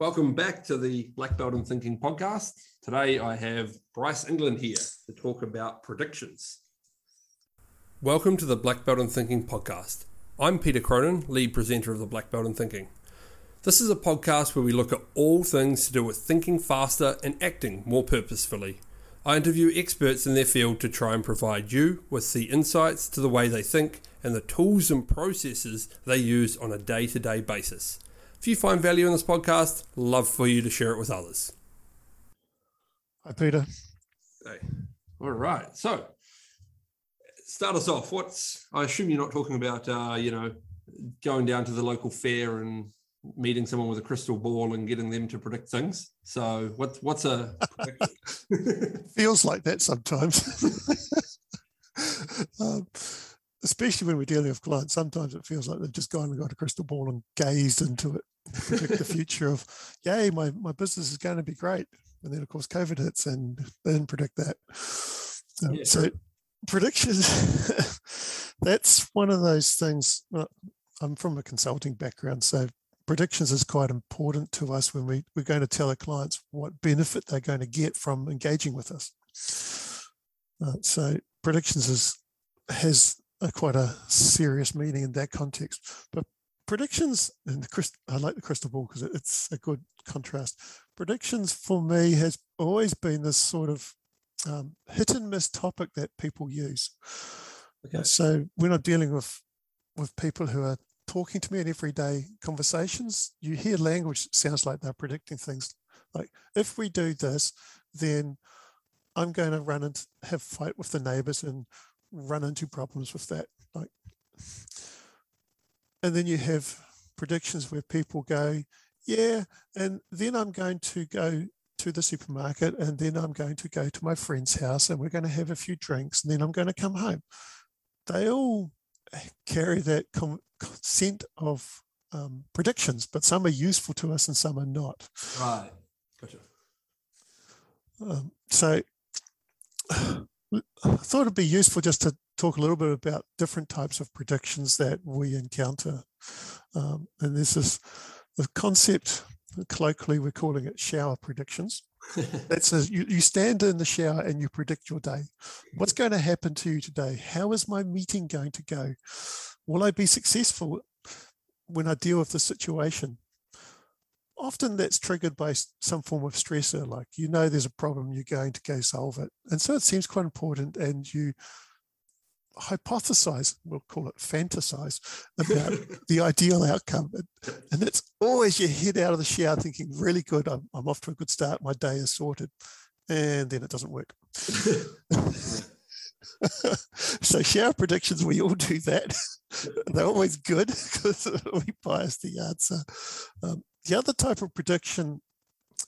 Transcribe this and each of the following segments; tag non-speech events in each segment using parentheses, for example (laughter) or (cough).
Welcome back to the Black Belt in Thinking podcast. Today I have Bryce England here to talk about predictions. Welcome to the Black Belt in Thinking podcast. I'm Peter Cronin, lead presenter of the Black Belt in Thinking. This is a podcast where we look at all things to do with thinking faster and acting more purposefully. I interview experts in their field to try and provide you with the insights to the way they think and the tools and processes they use on a day to day basis. If you find value in this podcast, love for you to share it with others. Hi, Peter. Hey. All right. So, start us off. What's I assume you're not talking about, uh, you know, going down to the local fair and meeting someone with a crystal ball and getting them to predict things. So what's what's a (laughs) (laughs) feels like that sometimes. (laughs) um, especially when we're dealing with clients, sometimes it feels like they've just gone and got a crystal ball and gazed into it, predict the future of, yay, my, my business is going to be great. And then of course COVID hits and they didn't predict that. Um, yeah, so predictions, (laughs) that's one of those things. Well, I'm from a consulting background, so predictions is quite important to us when we, we're going to tell our clients what benefit they're going to get from engaging with us. Uh, so predictions is has a, quite a serious meaning in that context. But predictions, and the I like the crystal ball because it's a good contrast. Predictions for me has always been this sort of um, hit and miss topic that people use. Okay. So we're not dealing with with people who are talking to me in everyday conversations, you hear language that sounds like they're predicting things like, if we do this, then I'm going to run and have fight with the neighbors and run into problems with that. Like, and then you have predictions where people go, yeah, and then I'm going to go to the supermarket and then I'm going to go to my friend's house and we're going to have a few drinks and then I'm going to come home. They all carry that scent of um, predictions, but some are useful to us and some are not. Right. Gotcha. Um, so (sighs) I thought it'd be useful just to talk a little bit about different types of predictions that we encounter. Um, and this is the concept, colloquially, we're calling it shower predictions. (laughs) that says you, you stand in the shower and you predict your day. What's going to happen to you today? How is my meeting going to go? Will I be successful when I deal with the situation? Often that's triggered by some form of stressor, like you know there's a problem, you're going to go solve it. And so it seems quite important, and you hypothesize, we'll call it fantasize, about (laughs) the ideal outcome. And it's always your head out of the shower thinking, really good, I'm, I'm off to a good start, my day is sorted. And then it doesn't work. (laughs) so shower predictions, we all do that. They're always good because (laughs) we bias the answer. Um, the other type of prediction,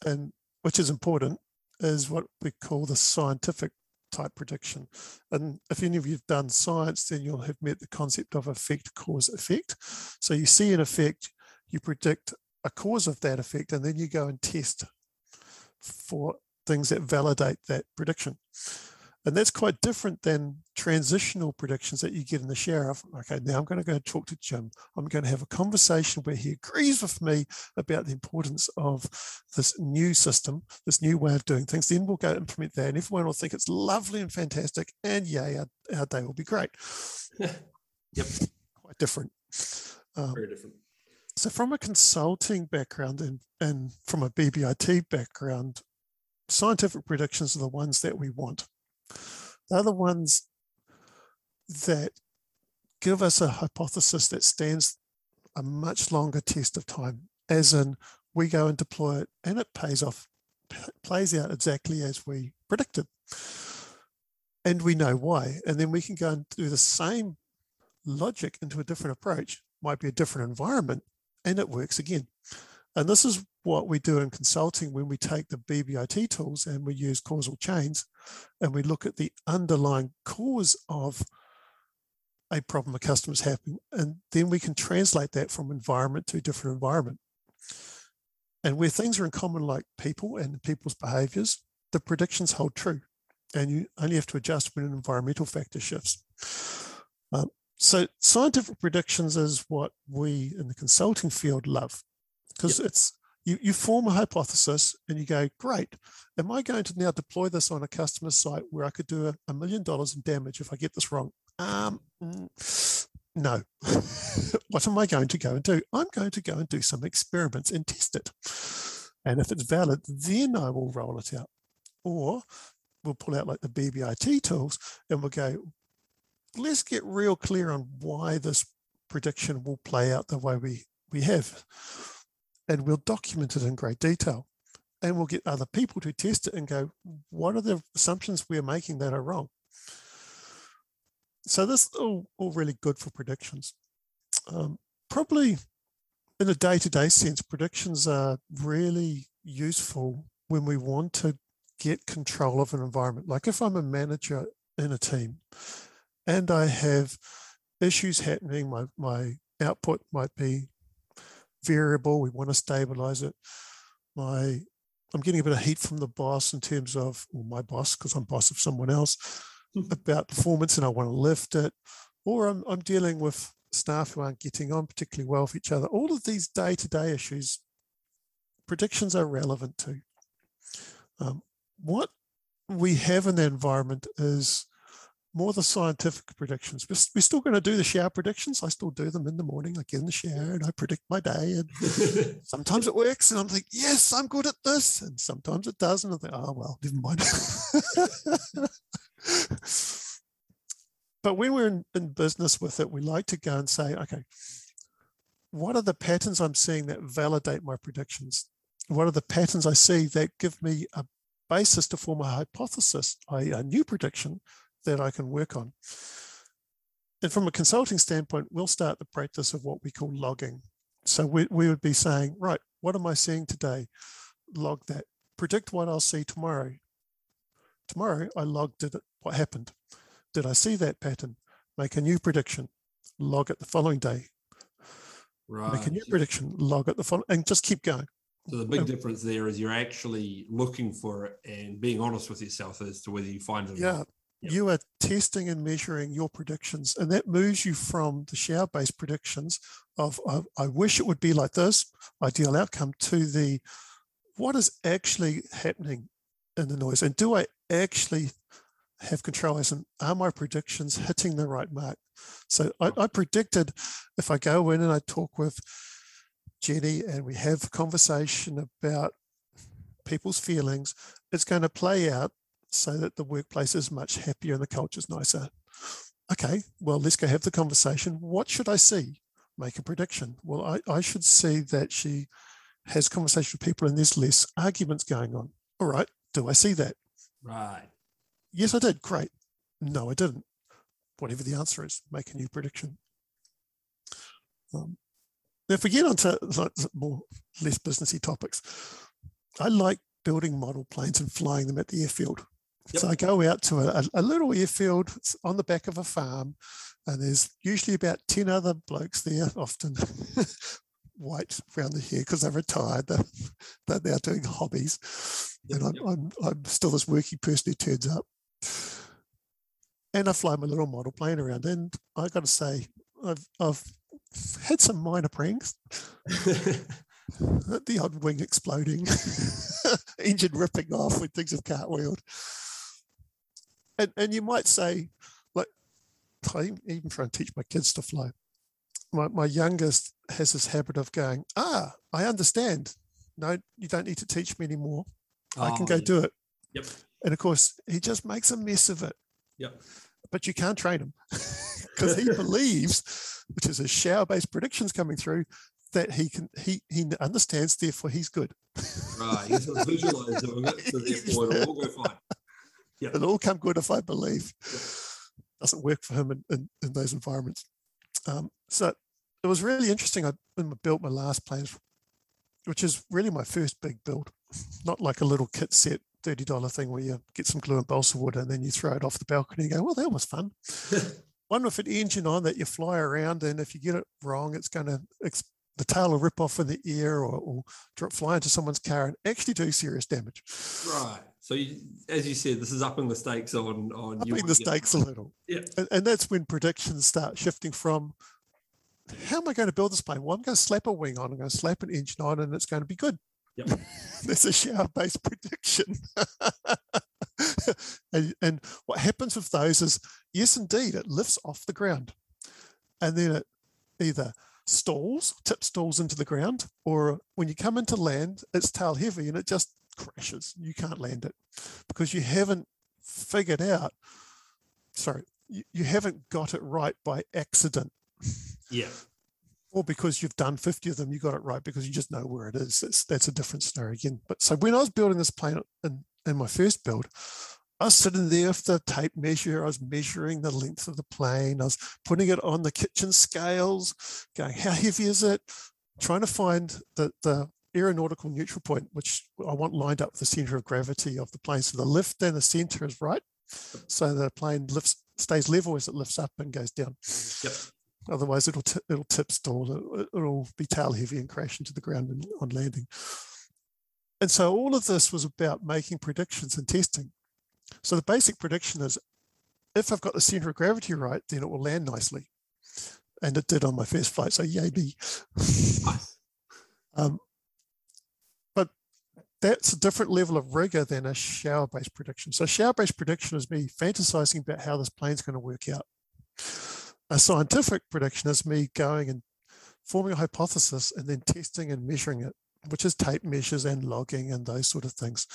and which is important, is what we call the scientific type prediction. And if any of you've done science, then you'll have met the concept of effect, cause, effect. So you see an effect, you predict a cause of that effect, and then you go and test for things that validate that prediction. And that's quite different than transitional predictions that you get in the sheriff. Okay, now I'm going to go talk to Jim. I'm going to have a conversation where he agrees with me about the importance of this new system, this new way of doing things. Then we'll go implement that, and everyone will think it's lovely and fantastic. And yay, our, our day will be great. (laughs) yep. Quite different. Um, Very different. So, from a consulting background and, and from a BBIT background, scientific predictions are the ones that we want they're the ones that give us a hypothesis that stands a much longer test of time, as in we go and deploy it and it pays off, plays out exactly as we predicted. And we know why. And then we can go and do the same logic into a different approach, might be a different environment, and it works again. And this is what we do in consulting when we take the BBIT tools and we use causal chains and we look at the underlying cause of a problem a customer's having, and then we can translate that from environment to a different environment. And where things are in common, like people and people's behaviors, the predictions hold true. And you only have to adjust when an environmental factor shifts. Um, so, scientific predictions is what we in the consulting field love because yep. it's you, you form a hypothesis and you go, great, am I going to now deploy this on a customer site where I could do a, million dollars in damage if I get this wrong? Um, no. (laughs) what am I going to go and do? I'm going to go and do some experiments and test it. And if it's valid, then I will roll it out. Or we'll pull out like the BBIT tools and we'll go, let's get real clear on why this prediction will play out the way we, we have and we'll document it in great detail. And we'll get other people to test it and go, what are the assumptions we're making that are wrong? So this is all, all really good for predictions. Um, probably in a day-to-day sense, predictions are really useful when we want to get control of an environment. Like if I'm a manager in a team and I have issues happening, my, my output might be variable. We want to stabilize it. My, I'm getting a bit of heat from the boss in terms of, well, my boss, because I'm boss of someone else, mm-hmm. about performance and I want to lift it. Or I'm, I'm dealing with staff who aren't getting on particularly well with each other. All of these day to day issues, predictions are relevant to. Um, what we have in the environment is more the scientific predictions. We're, we're still going to do the shower predictions. I still do them in the morning. I get in the shower and I predict my day. And (laughs) sometimes it works, and I'm like, yes, I'm good at this. And sometimes it doesn't. I think, oh well, never mind. (laughs) but when we're in, in business with it, we like to go and say, okay, what are the patterns I'm seeing that validate my predictions? What are the patterns I see that give me a basis to form a hypothesis, a new prediction that I can work on. And from a consulting standpoint, we'll start the practice of what we call logging. So we, we would be saying, right, what am I seeing today? Log that. Predict what I'll see tomorrow. Tomorrow, I logged it, what happened. Did I see that pattern? Make a new prediction. Log it the following day. Right. Make a new prediction. Log it the following, and just keep going. So the big um, difference there is you're actually looking for it and being honest with yourself as to whether you find it. Yeah, Yep. You are testing and measuring your predictions, and that moves you from the shower based predictions of, of, I wish it would be like this, ideal outcome, to the what is actually happening in the noise. And do I actually have control as in are my predictions hitting the right mark? So I, I predicted if I go in and I talk with Jenny and we have a conversation about people's feelings, it's going to play out so that the workplace is much happier and the culture is nicer. Okay, well, let's go have the conversation. What should I see? Make a prediction. Well, I, I should see that she has conversation with people and there's less arguments going on. All right, do I see that? Right. Yes, I did. Great. No, I didn't. Whatever the answer is, make a new prediction. Um, now, if we get onto like more less businessy topics, I like building model planes and flying them at the airfield. Yep. So I go out to a, a, little airfield on the back of a farm, and there's usually about 10 other blokes there, often (laughs) white around the hair because they're retired. They're, (laughs) they're now doing hobbies. Yep. And I'm, I'm, I'm still this working person who turns up. And I fly my little model plane around. And I've got to say, I've, I've had some minor pranks. (laughs) the odd wing exploding, engine ripping off when things have cartwheeled and, and you might say, like, I even try and teach my kids to fly. My, my youngest has this habit of going, ah, I understand. No, you don't need to teach me anymore. Oh, I can go oh, yeah. do it. Yep. And of course, he just makes a mess of it. Yep. But you can't train him (laughs) because he (laughs) believes, which is his shower-based predictions coming through, that he can he he understands, therefore he's good. Right. He's visualized doing it, so (laughs) therefore it'll all go fine. Yeah. It'll all come good if I believe. Doesn't work for him in, in, in those environments. Um, so it was really interesting. I, I built my last planes, which is really my first big build, not like a little kit set $30 thing where you get some glue and balsa wood and then you throw it off the balcony and go, well, that was fun. (laughs) One with an engine on that you fly around and if you get it wrong, it's going to, the tail will rip off in the air or, or drop, fly into someone's car and actually do serious damage. Right. So, you, as you said, this is upping the stakes on on upping the stakes a little. Yeah, and, and, that's when predictions start shifting from how am I going to build this plane? Well, I'm going to slap a wing on, I'm going to slap an engine on, and it's going to be good. Yep. (laughs) There's a shower based prediction. (laughs) and, and what happens with those is, yes, indeed, it lifts off the ground and then it either stalls, tip stalls into the ground, or when you come into land, it's tail heavy and it just crashes. You can't land it because you haven't figured out, sorry, you, you haven't got it right by accident. Yeah. Or because you've done 50 of them, you got it right because you just know where it is. That's, that's a different story again. But so when I was building this plane in, in my first build, I was sitting there with the tape measure. I was measuring the length of the plane. I was putting it on the kitchen scales, going, how heavy is it? Trying to find the, the aeronautical neutral point, which I want lined up with the center of gravity of the plane. So the lift and the center is right. So the plane lifts, stays level as it lifts up and goes down. Yep. Otherwise, it'll t- it'll tip stall. It'll, be tail heavy and crash into the ground on landing. And so all of this was about making predictions and testing. So the basic prediction is if I've got the center of gravity right, then it will land nicely. And it did on my first flight. So yay me. Nice. Um, that's a different level of rigor than a shower based prediction. So, shower based prediction is me fantasizing about how this plane's going to work out. A scientific prediction is me going and forming a hypothesis and then testing and measuring it, which is tape measures and logging and those sort of things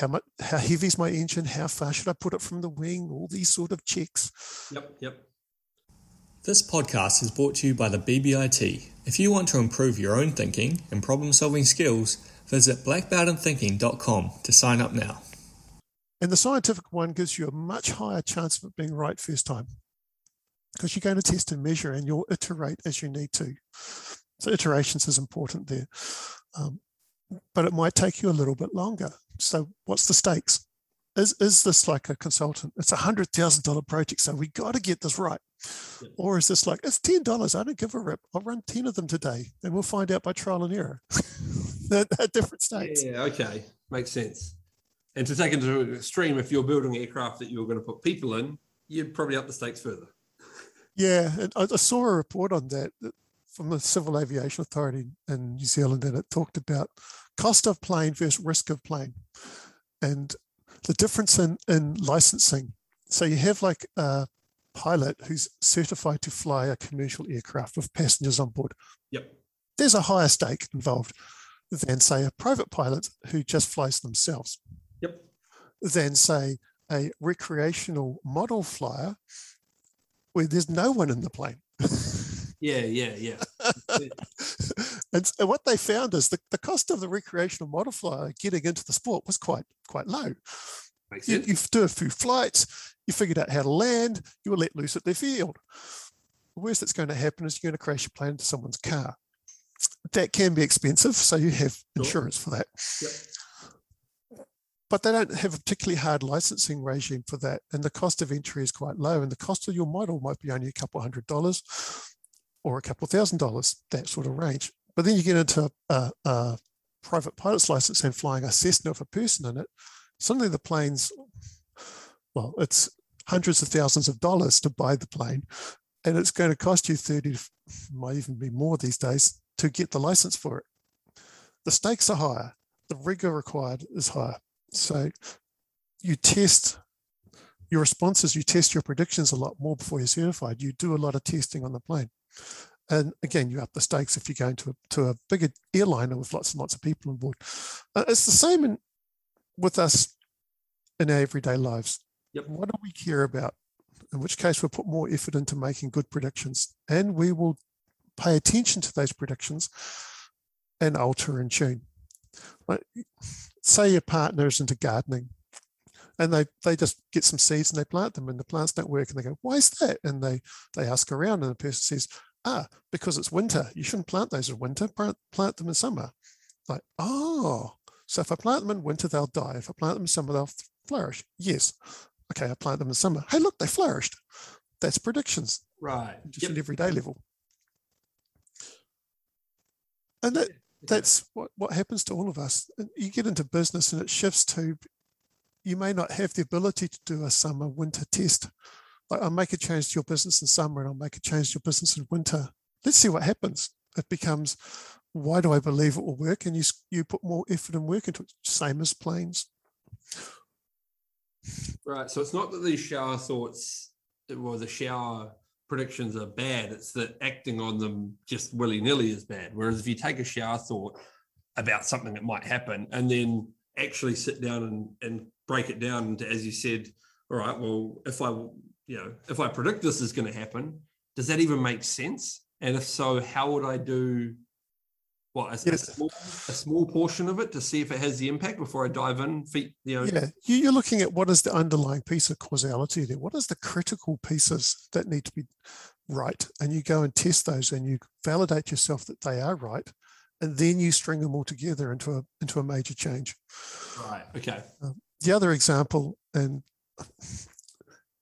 how much how heavy is my engine how far should i put it from the wing all these sort of checks Yep. Yep. This podcast is brought to you by the BBIT. If you want to improve your own thinking and problem solving skills, visit blackbeltinthinking.com to sign up now. and the scientific one gives you a much higher chance of it being right first time because you're going to test and measure and you'll iterate as you need to. So iterations is important there. Um, but it might take you a little bit longer. So what's the stakes? Is, is this like a consultant? It's a hundred thousand dollar project so we got to get this right. Yeah. or is this like it's ten dollars i don't give a rip i'll run 10 of them today and we'll find out by trial and error (laughs) (laughs) at, at different stakes Yeah. Okay. Makes sense. And to take it to an extreme, if you're building aircraft that you're going to put people in, you'd probably up the stakes further. Yeah, and I, I saw a report on that that from the Civil Aviation Authority in New Zealand, and it talked about cost of plane versus risk of plane, and the difference in in licensing. So you have like a pilot who's certified to fly a commercial aircraft with passengers on board. Yep. There's a higher stake involved than say a private pilot who just flies themselves. Yep. Than say a recreational model flyer where there's no one in the plane. (laughs) Yeah. Yeah. Yeah. (laughs) and so what they found is the, the cost of the recreational model flyer getting into the sport was quite quite low. You, you do a few flights, you figured out how to land, you were let loose at their field. The worst that's going to happen is you're going to crash your plane into someone's car. That can be expensive, so you have Sure. insurance for that. Yep. But they don't have a particularly hard licensing regime for that. And the cost of entry is quite low. And the cost of your model might be only a couple hundred dollars or a couple thousand dollars, that sort of range. But then you get into a, a private pilot's license and flying a Cessna with a person in it. Suddenly the plane's, well, it's hundreds of thousands of dollars to buy the plane. And it's going to cost you 30, might even be more these days, to get the license for it. The stakes are higher. The rigor required is higher. So you test your responses, you test your predictions a lot more before you're certified. You do a lot of testing on the plane. And again, you up the stakes if you're going to a, to a bigger airliner with lots and lots of people on board. Uh, it's the same in, with us in our everyday lives. Yep. What do we care about? In which case, we'll put more effort into making good predictions and we will pay attention to those predictions and alter and tune. Like, say your partner is into gardening and they they just get some seeds and they plant them and the plants don't work and they go why is that? And they they ask around and the person says ah because it's winter. You shouldn't plant those in winter. Plant, plant them in summer. Like oh so if i plant them in winter they'll die. If i plant them in summer they'll flourish. Yes. Okay i plant them in summer. Hey look they flourished. That's predictions. Right. just Yep. at everyday level and that that's what, what happens to all of us. You get into business and it shifts to you may not have the ability to do a summer winter test. Like I'll make a change to your business in summer and I'll make a change to your business in winter. Let's see what happens. it becomes why do I believe it will work? And you you put more effort and work into it, same as planes. Right. So it's not that these shower thoughts or the shower predictions are bad. It's that acting on them just willy nilly is bad. Whereas if you take a shower thought about something that might happen and then actually sit down and, and break it down into, as you said, all right, well, if I, you know, if I predict this is going to happen, does that even make sense? And if so, how would I do what a, yes. a, small, a, small, portion of it to see if it has the impact before I dive in? Feet, you know. Yeah, you're looking at what is the underlying piece of causality there. What is the critical pieces that need to be right, and you go and test those, and you validate yourself that they are right, and then you string them all together into a into a major change. Right. Okay. Um, the other example, and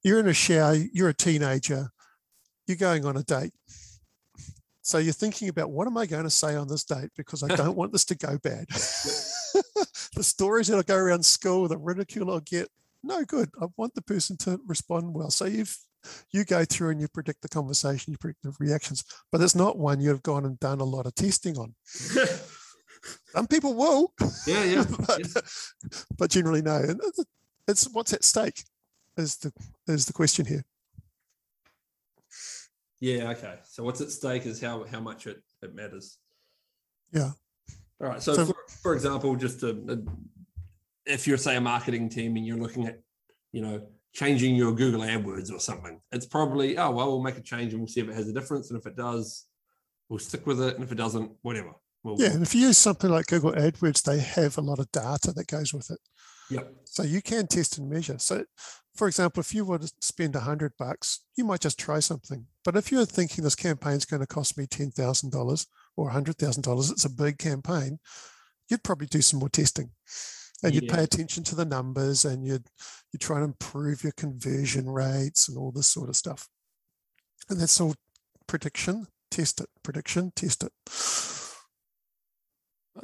you're in a shower, you're a teenager, you're going on a date so you're thinking about what am I going to say on this date because I don't want this to go bad. (laughs) the stories that'll go around school, the ridicule I'll get, no good. I want the person to respond well. So you've you go through and you predict the conversation, you predict the reactions, but it's not one you've gone and done a lot of testing on. (laughs) Some people will. Yeah, yeah. (laughs) but, but generally no. And it's what's at stake is the is the question here. Yeah. Okay. So what's at stake is how how much it it matters. Yeah. All right. So, so for, for example, just a, a, if you're say a marketing team and you're looking at, you know, changing your Google AdWords or something, it's probably oh well we'll make a change and we'll see if it has a difference, and if it does, we'll stick with it, and if it doesn't, whatever. We'll, yeah, and if you use something like Google AdWords, they have a lot of data that goes with it. Yep. So you can test and measure. So for example, if you were to spend a hundred bucks, you might just try something. But if you're thinking this campaign is going to cost me ten thousand dollars or a hundred thousand dollars, it's a big campaign. You'd probably do some more testing, and you'd pay attention to the numbers, and you'd you try and improve your conversion rates and all this sort of stuff. And that's all prediction. Test it. Prediction. Test it.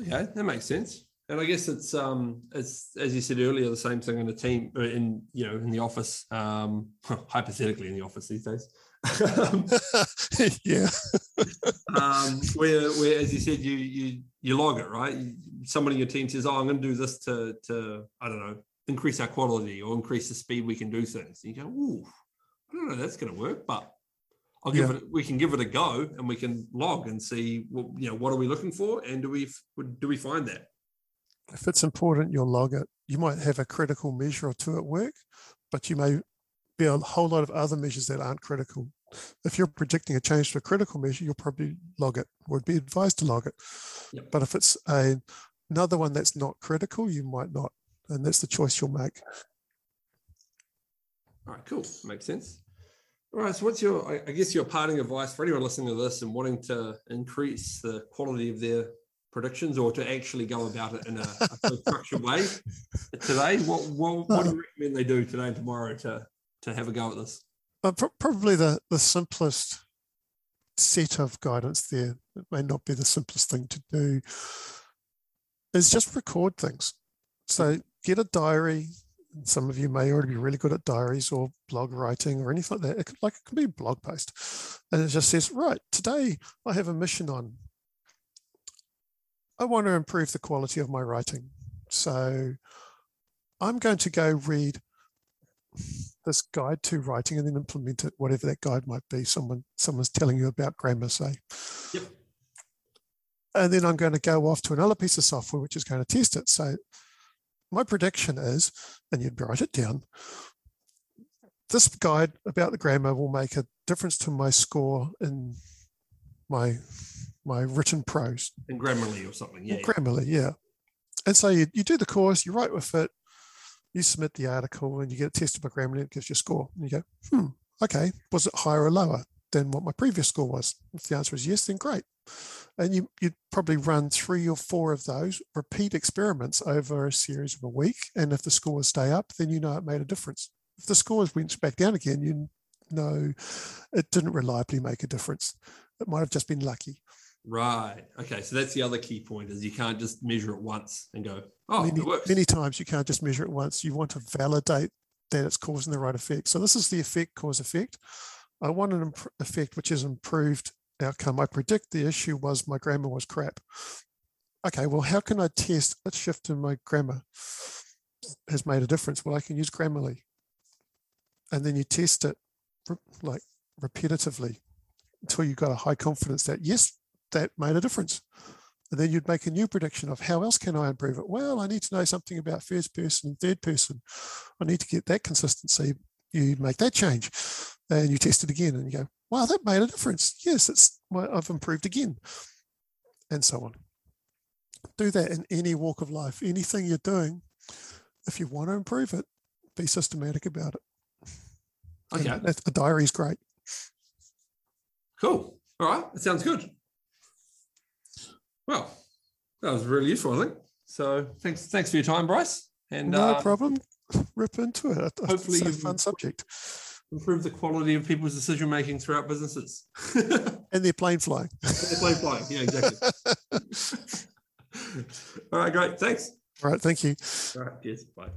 Okay, that makes sense and I guess it's um it's as you said earlier the same thing in the team uh, in you know in the office um (laughs) hypothetically in the office these days (laughs) yeah (laughs) um where where as you said you you you log it right somebody in your team says oh I'm going to do this to to I don't know increase our quality or increase the speed we can do things and you go ooh I don't know that's going to work but I'll give yeah. it. We can give it a go, and we can log and see. What, you know, what are we looking for, and do we do we find that? If it's important, you'll log it. You might have a critical measure or two at work, but you may be a whole lot of other measures that aren't critical. If you're predicting a change to a critical measure, you'll probably log it or be advised to log it. Yep. But if it's a, another one that's not critical, you might not. And that's the choice you'll make. All right, cool. Makes sense. All right. So, what's your, I guess, your parting advice for anyone listening to this and wanting to increase the quality of their predictions or to actually go about it in a, a structured way today? What, what, what, do you recommend they do today and tomorrow to, to have a go at this? Uh, probably the, the simplest set of guidance there, it may not be the simplest thing to do, is just record things. So get a diary. Some of you may already be really good at diaries or blog writing or anything like that. It could, like it could be a blog post. And it just says, right, today I have a mission on I want to improve the quality of my writing. So I'm going to go read this guide to writing and then implement it, whatever that guide might be. Someone someone's telling you about grammar, say. Yep. And then I'm going to go off to another piece of software which is going to test it. So my prediction is, and you'd write it down, this guide about the grammar will make a difference to my score in my my written prose. In Grammarly or something, yeah. Grammarly, yeah. And so you, you do the course, you write with it, you submit the article, and you get it tested by Grammarly, it gives you a score. And you go, hmm, okay, was it higher or lower than what my previous score was? If the answer is yes, then great. And you, you'd probably run three or four of those repeat experiments over a series of a week. And if the scores stay up, then you know it made a difference. If the scores went back down again, you know it didn't reliably make a difference. It might have just been lucky. Right. Okay. So that's the other key point is you can't just measure it once and go, oh, many, it works. Many times you can't just measure it once. You want to validate that it's causing the right effect. So this is the effect cause effect. I want an imp- effect which is improved outcome. I predict the issue was my grammar was crap. Okay, well, how can I test a shift in my grammar has made a difference? Well, I can use Grammarly. And then you test it like repetitively until you've got a high confidence that, yes, that made a difference. And then you'd make a new prediction of how else can I improve it? Well, I need to know something about first person and third person. I need to get that consistency. You make that change and you test it again and you go, wow, that made a difference. Yes, it's I've improved again. And so on. Do that in any walk of life, anything you're doing. If you want to improve it, be systematic about it. Okay. a diary is great. Cool. All right. That sounds good. Well, that was really useful, I think. So thanks, thanks for your time, Bryce. And no uh, problem. Rip into it. (laughs) Hopefully, it's a fun subject. Improve the quality of people's decision making throughout businesses. (laughs) and their plane flying. and their plane flying. Yeah, exactly. (laughs) All right, great. Thanks. All right. Thank you. All right. Cheers. Bye.